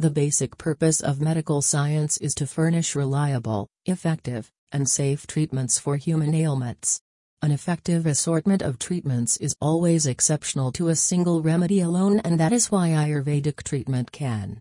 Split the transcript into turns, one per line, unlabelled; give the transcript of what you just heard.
The basic purpose of medical science is to furnish reliable, effective, and safe treatments for human ailments. An effective assortment of treatments is always exceptional to a single remedy alone and that is why Ayurvedic treatment can